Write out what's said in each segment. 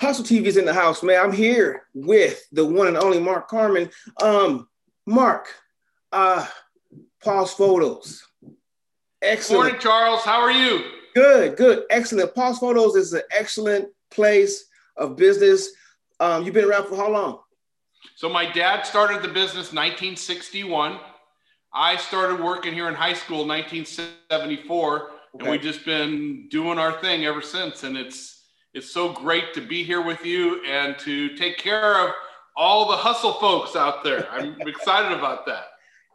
Hustle TV is in the house, man. I'm here with the one and only Mark Comon. Um, Mark, uh, Paul's photos. Excellent. Morning, Charles. How are you? Good, good, excellent. Paul's Photos is an excellent place of business. Um, you've been around for how long? So my dad started the business 1961. I started working here in high school 1974, okay. and we've just been doing our thing ever since. And it's it's so great to be here with you and to take care of all the hustle folks out there. I'm excited about that.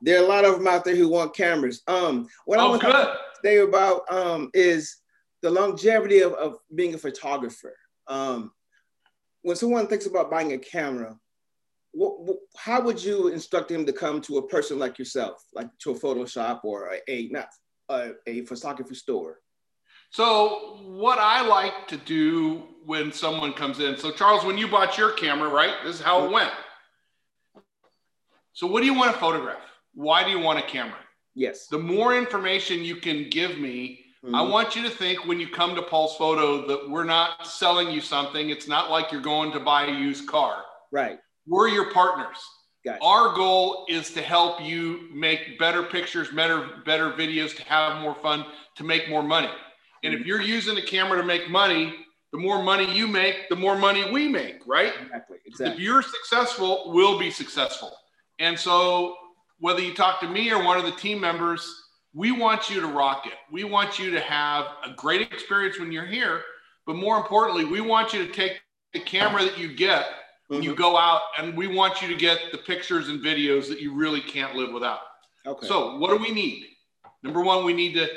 There are a lot of them out there who want cameras. Um, what oh, I want good. to say about um, is the longevity of, of being a photographer. Um, when someone thinks about buying a camera, what, how would you instruct them to come to a person like yourself, like to a Photoshop or a, a not a, a photography store? So, what I like to do when someone comes in, so Charles, when you bought your camera, right? This is how it went. So, what do you want to photograph? why do you want a camera? Yes. The more information you can give me, mm-hmm. I want you to think when you come to Paul's Photo that we're not selling you something. It's not like you're going to buy a used car. Right. We're your partners. Gotcha. Our goal is to help you make better pictures, better, better videos, to have more fun, to make more money. And if you're using the camera to make money, the more money you make, the more money we make, right? Exactly. Exactly. If you're successful, we'll be successful. And so whether you talk to me or one of the team members, we want you to rock it. We want you to have a great experience when you're here. But more importantly, we want you to take the camera that you get when you mm-hmm. go out and we want you to get the pictures and videos that you really can't live without. Okay. So what do we need? Number one, we need to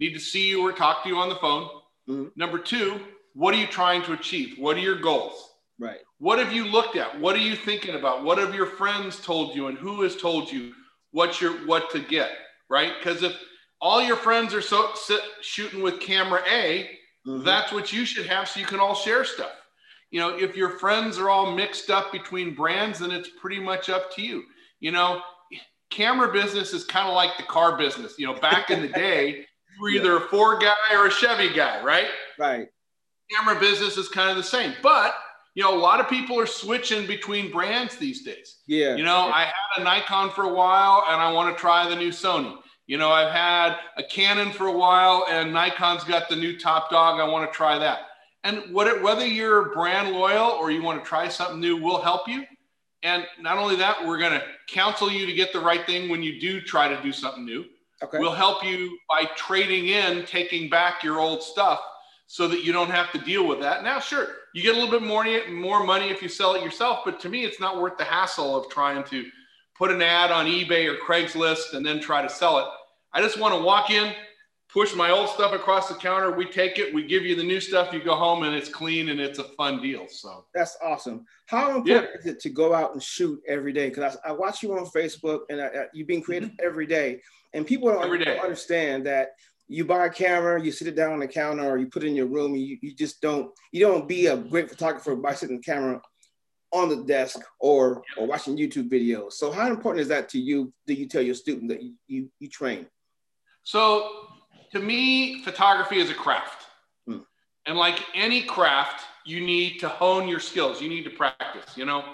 need to see you or talk to you on the phone. Mm-hmm. Number two, what are you trying to achieve? What are your goals? Right. What have you looked at? What are you thinking about? What have your friends told you and who has told you what you're what to get, right? Because if all your friends are so sit, shooting with camera A, mm-hmm. that's what you should have so you can all share stuff. You know, if your friends are all mixed up between brands, then it's pretty much up to you. You know, camera business is kind of like the car business. You know, back in the day, you were either a Ford guy or a Chevy guy, right? Right. Camera business is kind of the same, but you know, a lot of people are switching between brands these days. Yeah. You know, yeah. I had a Nikon for a while and I want to try the new Sony. You know, I've had a Canon for a while and Nikon's got the new top dog. I want to try that. And what, whether you're brand loyal or you want to try something new, we'll help you. And not only that, we're going to counsel you to get the right thing when you do try to do something new. Okay. We'll help you by trading in, taking back your old stuff so that you don't have to deal with that. Now, sure, you get a little bit more, more money if you sell it yourself, but to me, it's not worth the hassle of trying to put an ad on eBay or Craigslist and then try to sell it. I just want to walk in, push my old stuff across the counter. We take it, we give you the new stuff. You go home and it's clean and it's a fun deal. So that's awesome. How important yeah. is it to go out and shoot every day? Because I, I, watch you on Facebook and I, I, you've been creative mm-hmm. every day, and people don't, don't understand that you buy a camera, you sit it down on the counter, or you put it in your room. You, you just don't you don't be a great photographer by sitting the camera on the desk or or watching YouTube videos. So how important is that to you? Do you tell your student that you you, you train? So to me, photography is a craft, hmm. and like any craft, you need to hone your skills. You need to practice. You know,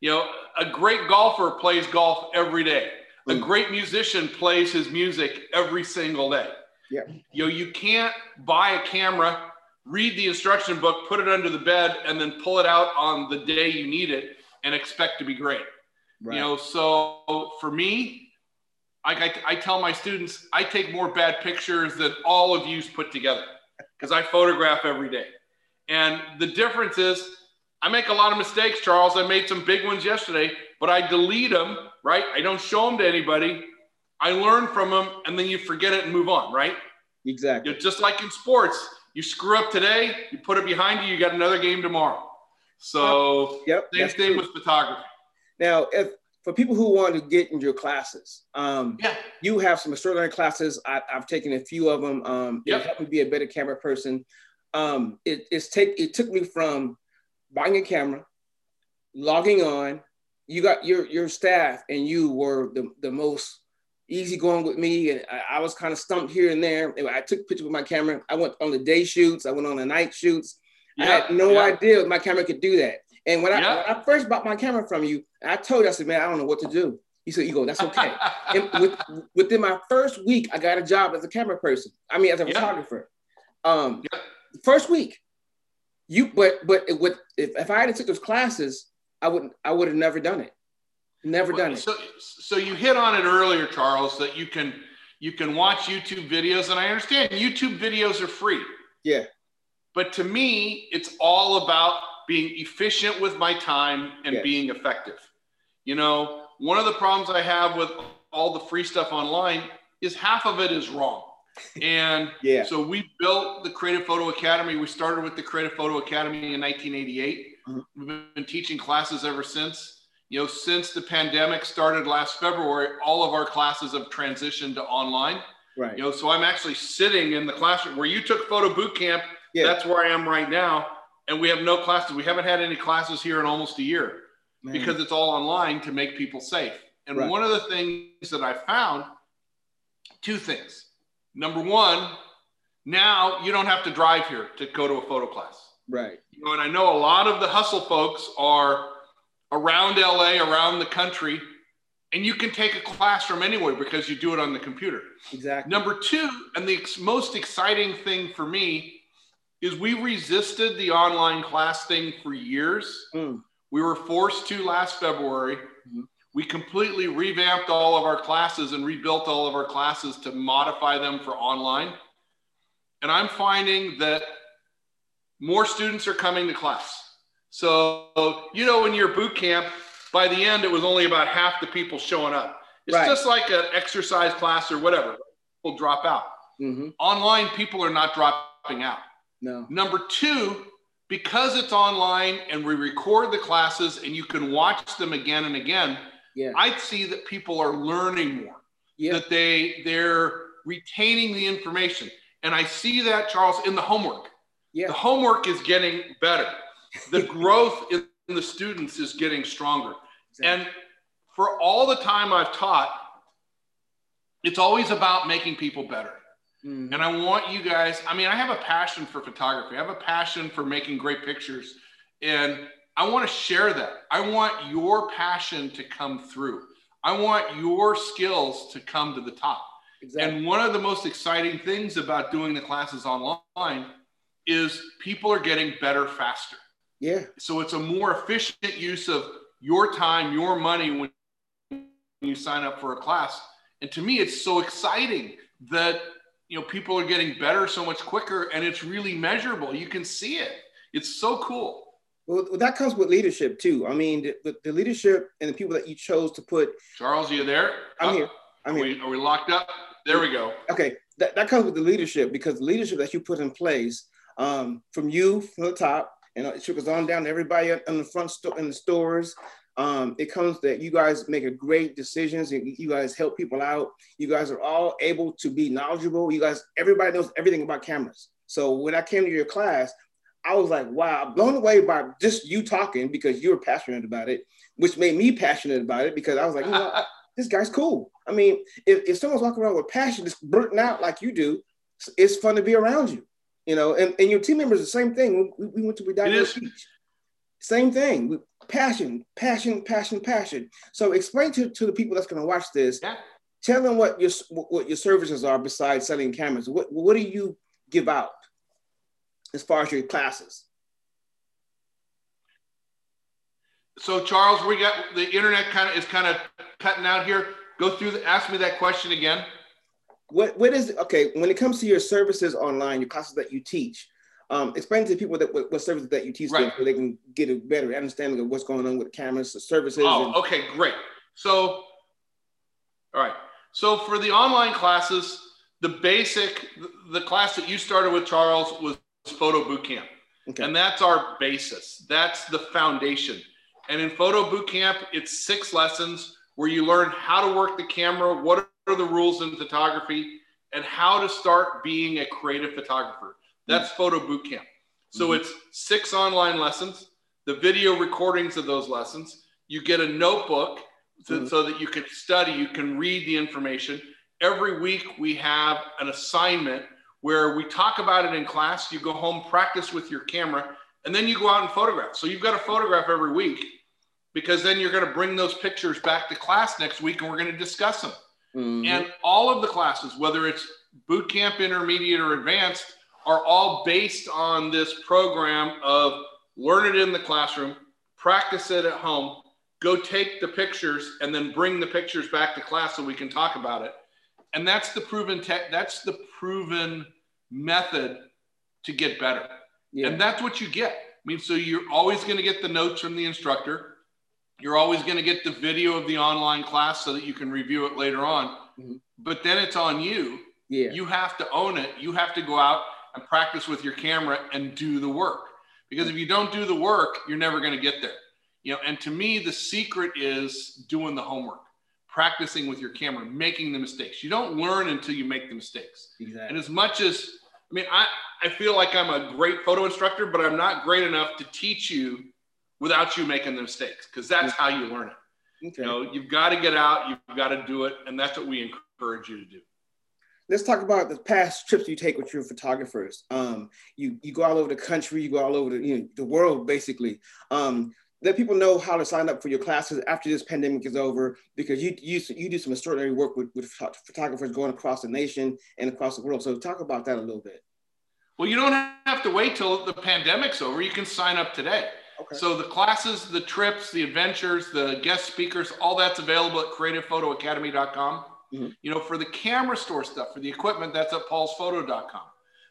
you know, a great golfer plays golf every day. A hmm. great musician plays his music every single day. Yeah. You know, you can't buy a camera, read the instruction book, put it under the bed, and then pull it out on the day you need it and expect to be great. Right. You know, so for me, like I, I tell my students, I take more bad pictures than all of you put together because I photograph every day. And the difference is I make a lot of mistakes, Charles. I made some big ones yesterday, but I delete them, right? I don't show them to anybody. I learn from them, and then you forget it and move on, right? Exactly. You're just like in sports, you screw up today, you put it behind you, you got another game tomorrow. So, yep, same thing with photography. Now, if for people who want to get into your classes, um, yeah. you have some extraordinary classes. I, have taken a few of them. Um, yep. It helped me be a better camera person. Um, it, it's take it took me from buying a camera, logging on. You got your your staff, and you were the, the most easy going with me. And I, I was kind of stumped here and there. I took pictures with my camera. I went on the day shoots. I went on the night shoots. I had no idea my camera could do that. And when I, when I first bought my camera from you, I told you, I said, man, I don't know what to do. He said, you go, that's okay. and with, within my first week, I got a job as a camera person. I mean, as a photographer. Um, first week. You, but but it would if, if I hadn't took those classes, I wouldn't I would have never done it. Never done it. So so you hit on it earlier, Charles, that you can you can watch YouTube videos, and I understand YouTube videos are free. Yeah. But to me, it's all about being efficient with my time and yeah. being effective. You know, one of the problems I have with all the free stuff online is half of it is wrong. And yeah. so we built the Creative Photo Academy. We started with the Creative Photo Academy in 1988. Mm-hmm. We've been teaching classes ever since. You know, since the pandemic started last February, all of our classes have transitioned to online. Right. You know, so I'm actually sitting in the classroom where you took photo boot camp. Yeah. That's where I am right now. And we have no classes. We haven't had any classes here in almost a year Man. because it's all online to make people safe. And right. one of the things that I found, two things. Number one, now you don't have to drive here to go to a photo class. Right. You know, and I know a lot of the hustle folks are around LA, around the country, and you can take a class from anywhere because you do it on the computer. Exactly. Number two, and the most exciting thing for me is we resisted the online class thing for years. Mm. We were forced to last February. Mm-hmm. We completely revamped all of our classes and rebuilt all of our classes to modify them for online. And I'm finding that more students are coming to class. So, you know, in your boot camp, by the end, it was only about half the people showing up. It's right. just like an exercise class or whatever. People drop out. Mm-hmm. Online, people are not dropping out. No. Number two, because it's online and we record the classes and you can watch them again and again, yeah. I'd see that people are learning more. Yeah. That they they're retaining the information. And I see that, Charles, in the homework. Yeah. The homework is getting better. The growth in the students is getting stronger. Exactly. And for all the time I've taught, it's always about making people better. Mm-hmm. And I want you guys, I mean, I have a passion for photography. I have a passion for making great pictures. And I want to share that. I want your passion to come through. I want your skills to come to the top. Exactly. And one of the most exciting things about doing the classes online is people are getting better faster. Yeah. So it's a more efficient use of your time, your money when you sign up for a class. And to me, it's so exciting that you know people are getting better so much quicker and it's really measurable. You can see it. It's so cool. Well, that comes with leadership too. I mean, the, the leadership and the people that you chose to put. Charles, are you there? I'm oh, here. I'm are here. We, are we locked up? There we go. Okay, that, that comes with the leadership because the leadership that you put in place um, from you from the top and it trickles on down to everybody in the front store in the stores. Um, it comes that you guys make a great decisions and you guys help people out. You guys are all able to be knowledgeable. You guys, everybody knows everything about cameras. So when I came to your class, I was like, wow, blown away by just you talking because you were passionate about it, which made me passionate about it because I was like, you know, this guy's cool. I mean, if, if someone's walking around with passion, just burning out like you do, it's fun to be around you. You know, and, and your team members the same thing. We, we went to Redondo Beach. Same thing. We, passion, passion, passion, passion. So explain to, to the people that's going to watch this. Yeah. Tell them what your what your services are besides selling cameras. What what do you give out as far as your classes? So Charles, we got the internet kind of is kind of cutting out here. Go through the, ask me that question again what what is okay when it comes to your services online, your classes that you teach? Um, explain to people that what, what services that you teach right. them so they can get a better understanding of what's going on with the cameras, the services. Oh, and- okay, great. So, all right. So for the online classes, the basic, the class that you started with, Charles, was Photo Boot Camp. Okay. And that's our basis. That's the foundation. And in Photo Boot Camp, it's six lessons where you learn how to work the camera, what are the rules in photography, and how to start being a creative photographer. That's. Photo Boot Camp. So mm-hmm. it's six online lessons, the video recordings of those lessons. You get a notebook to, mm-hmm. so that you can study, you can read the information. Every week we have an assignment where we talk about it in class. You go home, practice with your camera, and then you go out and photograph. So you've got to photograph every week because then you're going to bring those pictures back to class next week and we're going to discuss them. Mm-hmm. And all of the classes, whether it's boot camp, intermediate, or advanced, are all based on this program of learn it in the classroom, practice it at home, go take the pictures, and then bring the pictures back to class so we can talk about it. And that's the proven tech. That's the proven method to get better. Yeah. And that's what you get. I mean, so you're always going to get the notes from the instructor. You're always going to get the video of the online class so that you can review it later on. Mm-hmm. But then it's on you. Yeah. You have to own it. You have to go out and practice with your camera and do the work. Because if you don't do the work, you're never going to get there. You know, and to me, the secret is doing the homework, practicing with your camera, making the mistakes. You don't learn until you make the mistakes. Exactly. And as much as I mean, I, I feel like I'm a great photo instructor, but I'm not great enough to teach you without you making the mistakes because that's how you learn it. Okay. You know, you've got to get out, you've got to do it, and that's what we encourage you to do. Let's talk about the past trips you take with your photographers. Um, you you go all over the country, you go all over the you know, the world, basically. Um, let people know how to sign up for your classes after this pandemic is over because you you, you do some extraordinary work with, with photographers going across the nation and across the world so talk about that a little bit well you don't have to wait till the pandemic's over you can sign up today okay. so the classes the trips the adventures the guest speakers all that's available at creativephotoacademy.com mm-hmm. you know for the camera store stuff for the equipment that's at paulsphoto.com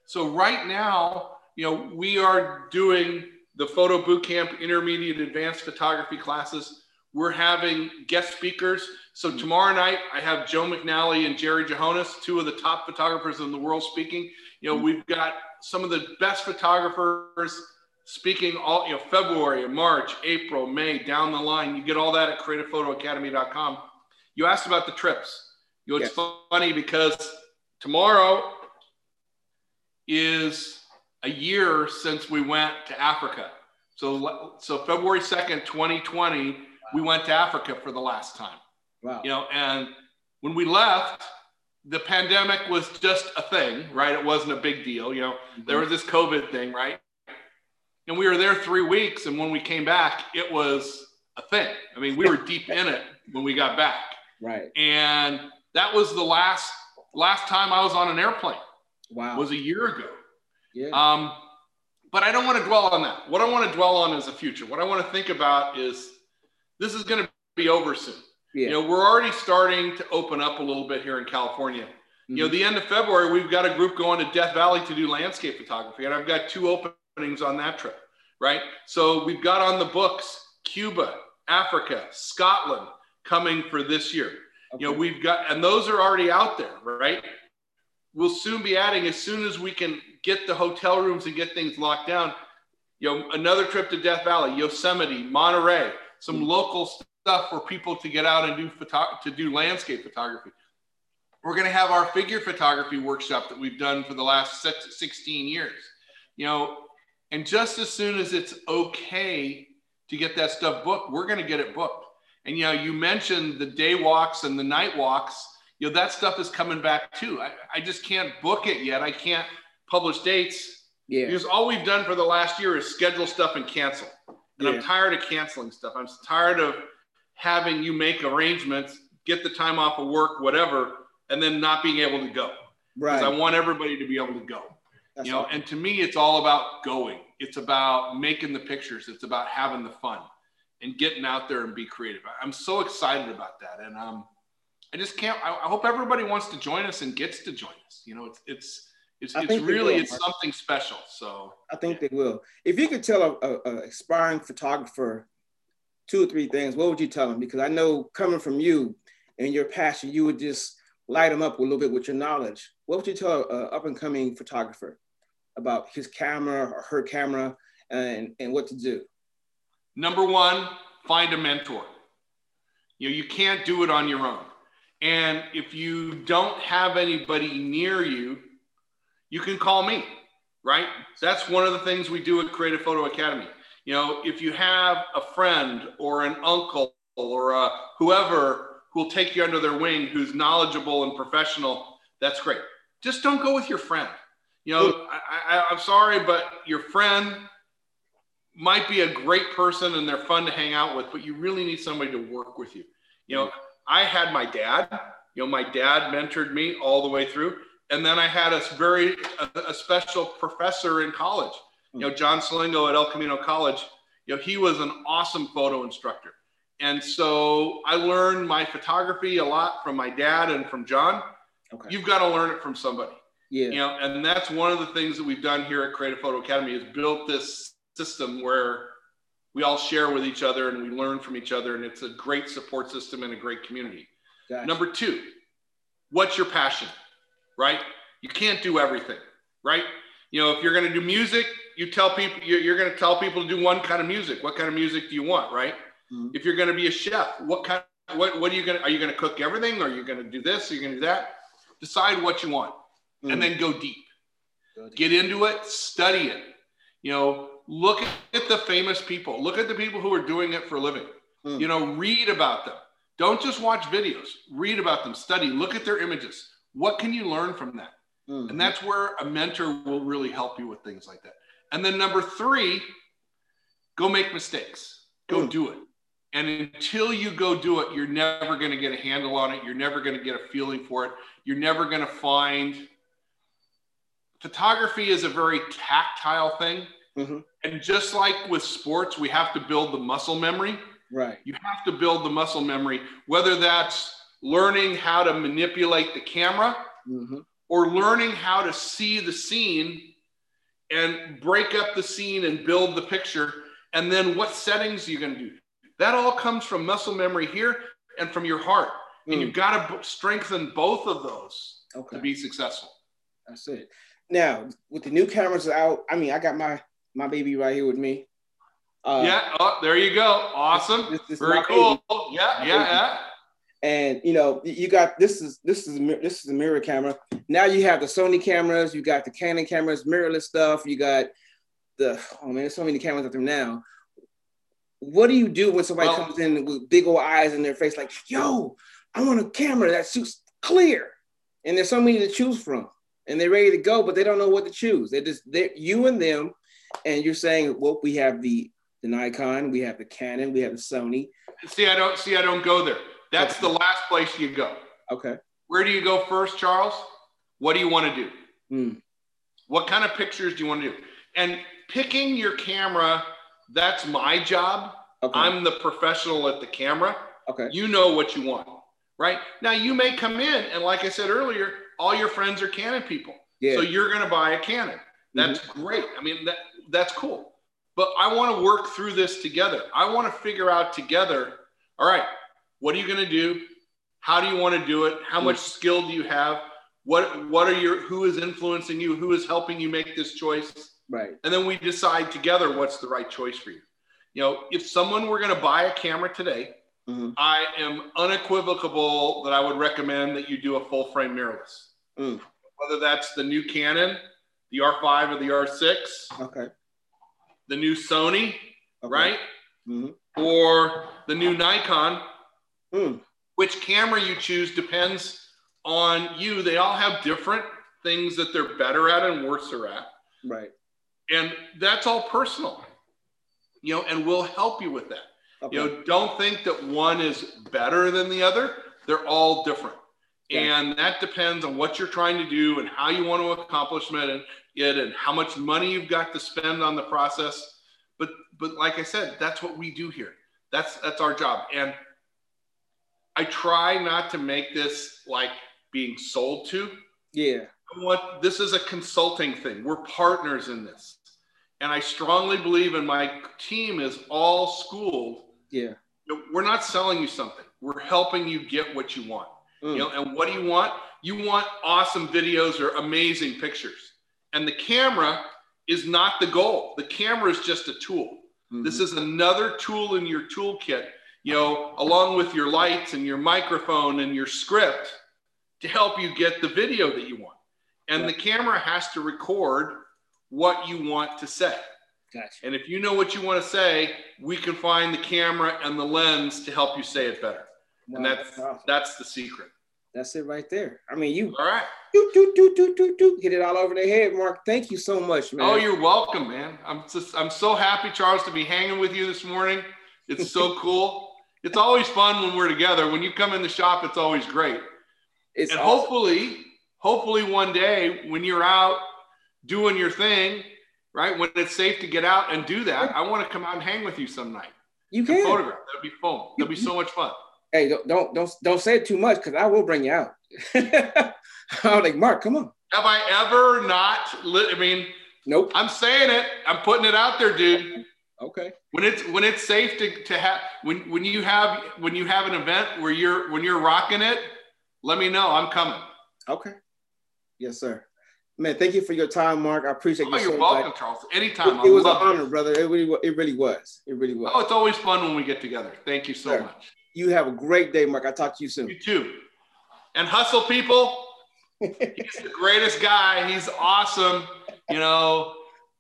so right now you know we are doing the photo boot camp intermediate advanced photography classes. We're having guest speakers. So tomorrow night i have joe mcnally and jerry ghionis two of the top photographers in the world speaking. You know we've got some of the best photographers speaking all you know february march april may down the line. You get all that at creativephotoacademy.com you asked about the trips you know it's yes. funny because tomorrow is a year since we went to Africa. So, so February 2nd, 2020, wow. we went to Africa for the last time. Wow. You know, and when we left, the pandemic was just a thing, right? It wasn't a big deal. You know, mm-hmm. there was this COVID thing, right? And we were there three weeks. And when we came back, it was a thing. I mean, we were deep in it when we got back. Right. And that was the last last time I was on an airplane. Wow. Was a year ago. Yeah. Um, but I don't want to dwell on that. What I want to dwell on is the future. What I want to think about is this is going to be over soon. Yeah. You know, we're already starting to open up a little bit here in California. Mm-hmm. You know, mm-hmm. the end of February, we've got a group going to Death Valley to do landscape photography, and I've got two openings on that trip, right? So we've got on the books Cuba, Africa, Scotland coming for this year. Okay. You know, we've got, and those are already out there, right? We'll soon be adding as soon as we can get the hotel rooms and get things locked down. You know, another trip to Death Valley, Yosemite, Monterey, some mm-hmm. local stuff for people to get out and do photo- to do landscape photography. We're going to have our figure photography workshop that we've done for the last 16 years. You know, and just as soon as it's okay to get that stuff booked, we're going to get it booked. And you know, you mentioned the day walks and the night walks. You know, that stuff is coming back too. I, I just can't book it yet. I can't publish dates. Yeah. Because all we've done for the last year is schedule stuff and cancel. And yeah. I'm tired of canceling stuff. I'm tired of having you make arrangements, get the time off of work, whatever, and then not being able to go. Right. Because I want everybody to be able to go. That's you know, and to me, it's all about going. It's about making the pictures. It's about having the fun and getting out there and be creative. I'm so excited about that. And um, I just can't, I, I hope everybody wants to join us and gets to join us. You know, it's, it's, it's, it's really it's something special. So I think they will. If you could tell a, a, a, aspiring photographer two or three things, what would you tell them? Because I know coming from you and your passion, you would just light them up a little bit with your knowledge. What would you tell an up and coming photographer about his camera or her camera and, and what to do? Number one, find a mentor. You know, you can't do it on your own. And if you don't have anybody near you you can call me, right? That's one of the things we do at Creative Photo Academy. You know, if you have a friend or an uncle or a whoever who will take you under their wing who's knowledgeable and professional, that's great. Just don't go with your friend. You know, I, I, I'm sorry, but your friend might be a great person and they're fun to hang out with, but you really need somebody to work with you. You know, I had my dad, you know, my dad mentored me all the way through. And then I had a very, a, a special professor in college, you know, John Salingo at El Camino College. You know, he was an awesome photo instructor. And so I learned my photography a lot from my dad and from John. Okay. You've got to learn it from somebody. Yeah. You know, and that's one of the things that we've done here at Creative Photo Academy is built this system where we all share with each other and we learn from each other and it's a great support system and a great community. Gotcha. Number 2, what's your passion? Right? You can't do everything, right? You know, if you're going to do music, you tell people you're, you're going to tell people to do one kind of music. What kind of music do you want, right? Mm-hmm. If you're going to be a chef, what kind what what are you going to are you going to cook everything? Or are you going to do this? Are you going to do that? Decide what you want mm. and then go deep. go deep. Get into it, study it. You know, look at the famous people. Look at the people who are doing it for a living. Mm. You know, read about them. Don't just watch videos. Read about them. Study. Look at their images. What can you learn from that? Mm. And that's where a mentor will really help you with things like that. And then number three, go make mistakes. Go mm. do it. And until you go do it, you're never going to get a handle on it. You're never going to get a feeling for it. You're never going to find photography is a very tactile thing. Mm-hmm. And just like with sports, we have to build the muscle memory. Right. You have to build the muscle memory, whether that's learning how to manipulate the camera mm-hmm. or learning how to see the scene and break up the scene and build the picture. And then what settings are you going to do? That all comes from muscle memory here and from your heart. Mm. And you've got to strengthen both of those okay. to be successful. That's it. Now, with the new cameras out, I mean, I got my my baby right here with me. Uh, yeah. Oh, there you go. Awesome. This, this Very cool. Baby. Yeah. Yeah. Yeah. And you know, you got this is this is this is a mirror camera. Now you have the Sony cameras, you got the Canon cameras, mirrorless stuff. You got the oh man, there's so many cameras out there now. What do you do when somebody well, comes in with big old eyes in their face, like, "Yo, I want a camera that shoots clear," and there's so many to choose from and they're ready to go, but they don't know what to choose. They just they you and them, and you're saying, well, we have the the Nikon, we have the Canon, we have the Sony. See, I don't see. I don't go there. That's okay. the last place you go. Okay. Where do you go first, Charles? What do you want to do? Mm. What kind of pictures do you want to do? And picking your camera, that's my job. Okay. I'm the professional at the camera. Okay. You know what you want, right? Now you may come in and like I said earlier, all your friends are Canon people. Yeah. So you're going to buy a Canon. That's mm-hmm. great. I mean, that that's cool. But I want to work through this together. I want to figure out together, all right, what are you going to do? How do you want to do it? How much mm-hmm. skill do you have? What what are your who is influencing you? Who is helping you make this choice? Right. And then we decide together what's the right choice for you. You know, if someone were going to buy a camera today, mm-hmm. I am unequivocal that I would recommend that you do a full frame mirrorless. Mm. Whether that's the new Canon, the R5 or the R6. Okay. The new Sony, okay. right? Mm-hmm. Or the new Nikon. Mm. Which camera you choose depends on you. They all have different things that they're better at and worse at. Right. And that's all personal. You know, and we'll help you with that. Okay. You know, don't think that one is better than the other. They're all different. And that depends on what you're trying to do and how you want to accomplish it and how much money you've got to spend on the process. But but like I said, that's what we do here. That's that's our job. And I try not to make this like being sold to. Yeah. What this is a consulting thing. We're partners in this. And I strongly believe in my team is all schooled. Yeah. We're not selling you something. We're helping you get what you want. Mm. You know, and what do you want? You want awesome videos or amazing pictures. And the camera is not the goal. The camera is just a tool. Mm-hmm. This is another tool in your toolkit, you know, along with your lights and your microphone and your script to help you get the video that you want. And the camera has to record what you want to say. Gotcha. And if you know what you want to say, we can find the camera and the lens to help you say it better and that's that's the secret. That's it right there. I mean, you all right. Do, do, do, do, do, do. Hit it all over the head, Mark. Thank you so much, man. Oh, you're welcome, man. I'm just I'm so happy, Charles, to be hanging with you this morning. It's so cool. It's always fun when we're together. When you come in the shop, it's always great. It's and awesome. hopefully, hopefully one day when you're out doing your thing, right? When it's safe to get out and do that, I want to come out and hang with you some night. You can photograph. That'd be fun. That'd be so much fun. Hey, don't don't don't, don't say it too much because I will bring you out. I'm like, Mark, come on. Have I ever not? Li- I mean, nope. I'm saying it. I'm putting it out there, dude. Okay. When it's when it's safe to, to have when when you have when you have an event where you're when you're rocking it, let me know. I'm coming. Okay. Yes, sir. Man, thank you for your time, Mark. I appreciate oh, you. You're so welcome, much. Charles. Anytime. It, it was an honor, brother. It really, it really was. It really was. Oh, it's always fun when we get together. Thank you so much. You have a great day, Mark. I'll talk to you soon. You too. And hustle people. He's the greatest guy. He's awesome. You know,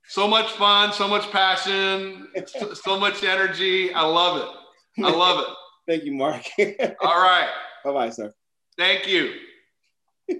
so much fun, so much passion, so much energy. I love it. I love it. Thank you, Mark. All right. Bye bye, sir. Thank you.